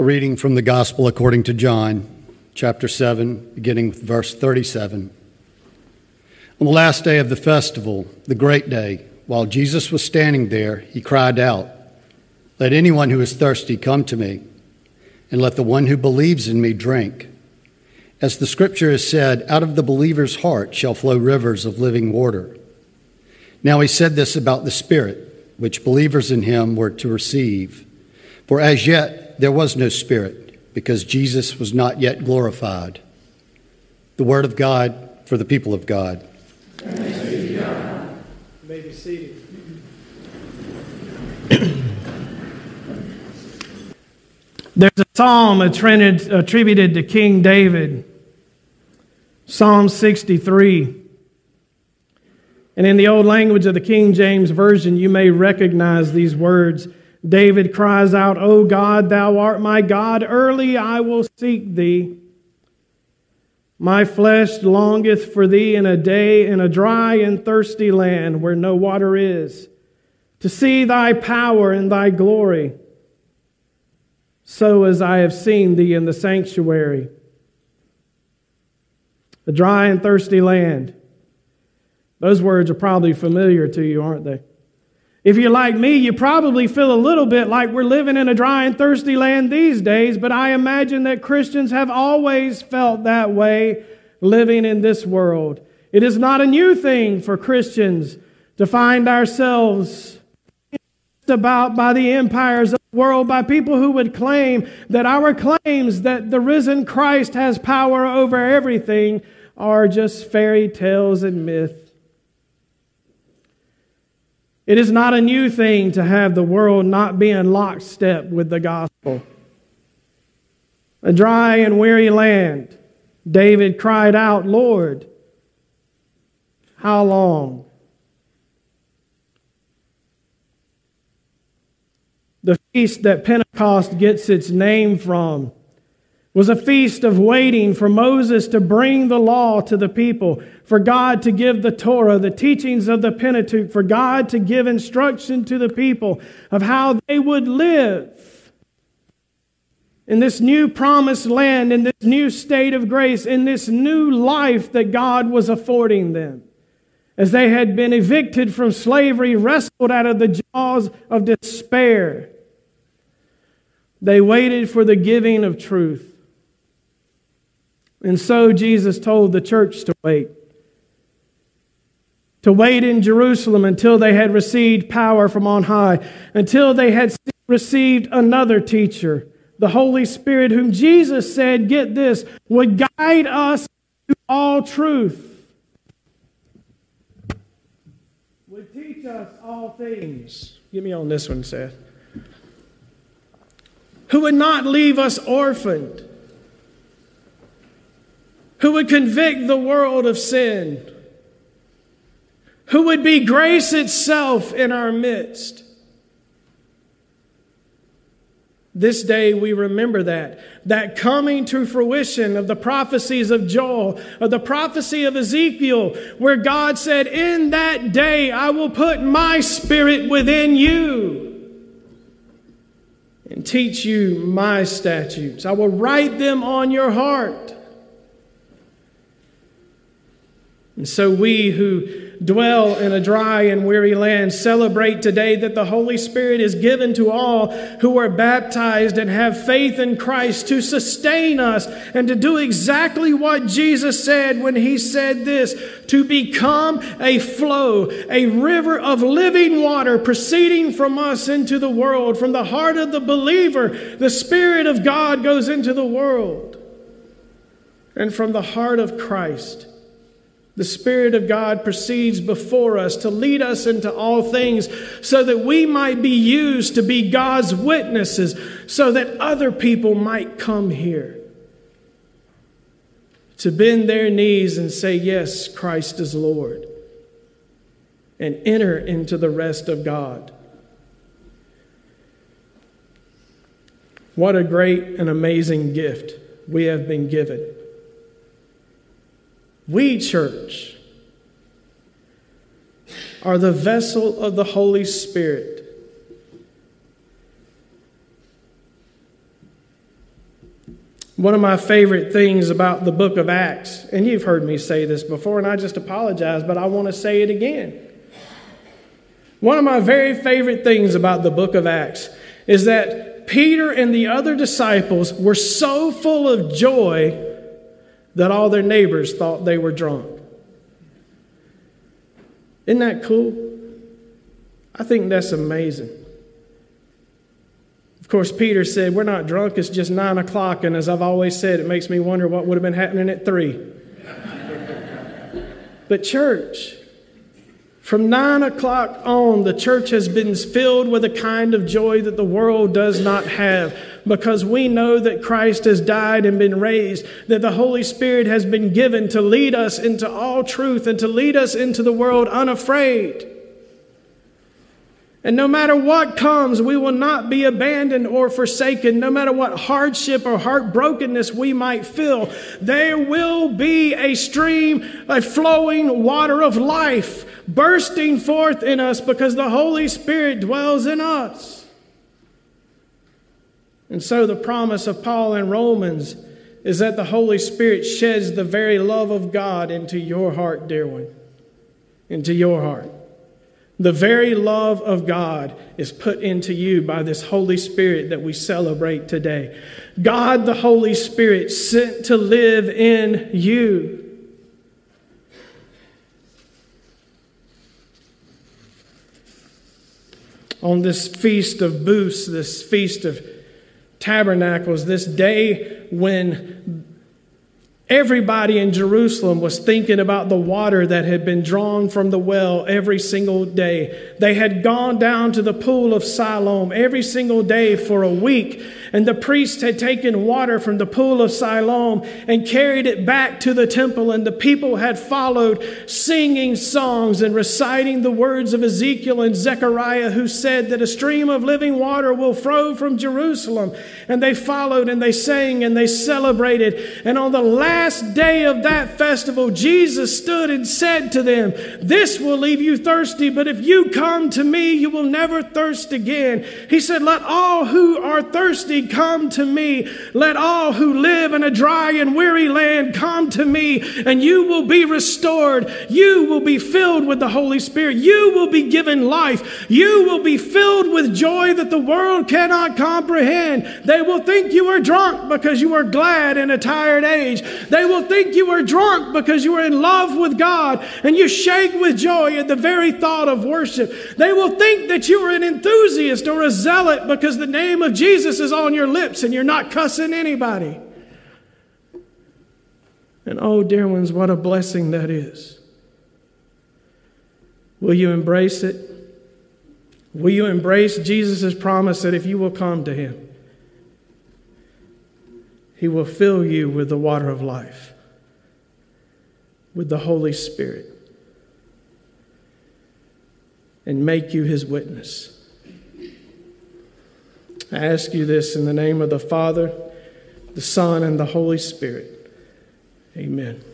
A reading from the Gospel according to John, chapter 7, beginning with verse 37. On the last day of the festival, the great day, while Jesus was standing there, he cried out, Let anyone who is thirsty come to me, and let the one who believes in me drink. As the scripture has said, out of the believer's heart shall flow rivers of living water. Now he said this about the Spirit, which believers in him were to receive. For as yet there was no Spirit, because Jesus was not yet glorified. The word of God for the people of God. May be seated. There's a psalm attributed to King David, Psalm 63. And in the old language of the King James Version, you may recognize these words. David cries out, O God, thou art my God, early I will seek thee. My flesh longeth for thee in a day in a dry and thirsty land where no water is, to see thy power and thy glory, so as I have seen thee in the sanctuary. A dry and thirsty land. Those words are probably familiar to you, aren't they? If you're like me, you probably feel a little bit like we're living in a dry and thirsty land these days, but I imagine that Christians have always felt that way living in this world. It is not a new thing for Christians to find ourselves about by the empires of the world, by people who would claim that our claims that the risen Christ has power over everything are just fairy tales and myth. It is not a new thing to have the world not be in lockstep with the gospel. A dry and weary land, David cried out, Lord, how long? The feast that Pentecost gets its name from was a feast of waiting for Moses to bring the law to the people, for God to give the Torah, the teachings of the Pentateuch, for God to give instruction to the people of how they would live in this new promised land, in this new state of grace, in this new life that God was affording them. As they had been evicted from slavery, wrestled out of the jaws of despair, they waited for the giving of truth. And so Jesus told the church to wait. To wait in Jerusalem until they had received power from on high, until they had received another teacher, the Holy Spirit, whom Jesus said, get this, would guide us to all truth, would teach us all things. Give me on this one, Seth. Who would not leave us orphaned who would convict the world of sin, who would be grace itself in our midst. This day we remember that. That coming to fruition of the prophecies of Joel, of the prophecy of Ezekiel, where God said, In that day I will put my spirit within you and teach you my statutes. I will write them on your heart. And so we who dwell in a dry and weary land celebrate today that the Holy Spirit is given to all who are baptized and have faith in Christ to sustain us and to do exactly what Jesus said when he said this to become a flow, a river of living water proceeding from us into the world. From the heart of the believer, the Spirit of God goes into the world. And from the heart of Christ, the Spirit of God proceeds before us to lead us into all things so that we might be used to be God's witnesses, so that other people might come here to bend their knees and say, Yes, Christ is Lord, and enter into the rest of God. What a great and amazing gift we have been given. We, church, are the vessel of the Holy Spirit. One of my favorite things about the book of Acts, and you've heard me say this before, and I just apologize, but I want to say it again. One of my very favorite things about the book of Acts is that Peter and the other disciples were so full of joy that all their neighbors thought they were drunk. Isn't that cool? I think that's amazing Of course, Peter said, We're not drunk, it's just nine o'clock. And as I've always said, it makes me wonder what would have been happening at three. but, church, from nine o'clock on, the church has been filled with a kind of joy that the world does not have because we know that Christ has died and been raised, that the Holy Spirit has been given to lead us into all truth and to lead us into the world unafraid. And no matter what comes, we will not be abandoned or forsaken. No matter what hardship or heartbrokenness we might feel, there will be a stream, a flowing water of life bursting forth in us because the Holy Spirit dwells in us. And so the promise of Paul in Romans is that the Holy Spirit sheds the very love of God into your heart, dear one, into your heart. The very love of God is put into you by this Holy Spirit that we celebrate today. God, the Holy Spirit, sent to live in you. On this feast of booths, this feast of tabernacles, this day when Everybody in Jerusalem was thinking about the water that had been drawn from the well every single day. They had gone down to the pool of Siloam every single day for a week and the priest had taken water from the pool of Siloam and carried it back to the temple, and the people had followed, singing songs and reciting the words of Ezekiel and Zechariah, who said that a stream of living water will flow from Jerusalem. And they followed and they sang and they celebrated. And on the last day of that festival, Jesus stood and said to them, This will leave you thirsty, but if you come to me, you will never thirst again. He said, Let all who are thirsty Come to me. Let all who live in a dry and weary land come to me, and you will be restored. You will be filled with the Holy Spirit. You will be given life. You will be filled with joy that the world cannot comprehend. They will think you are drunk because you are glad in a tired age. They will think you are drunk because you are in love with God and you shake with joy at the very thought of worship. They will think that you are an enthusiast or a zealot because the name of Jesus is on your lips and you're not cussing anybody. And oh, dear ones, what a blessing that is. Will you embrace it? Will you embrace Jesus' promise that if you will come to him, he will fill you with the water of life, with the Holy Spirit, and make you his witness? I ask you this in the name of the Father, the Son, and the Holy Spirit. Amen.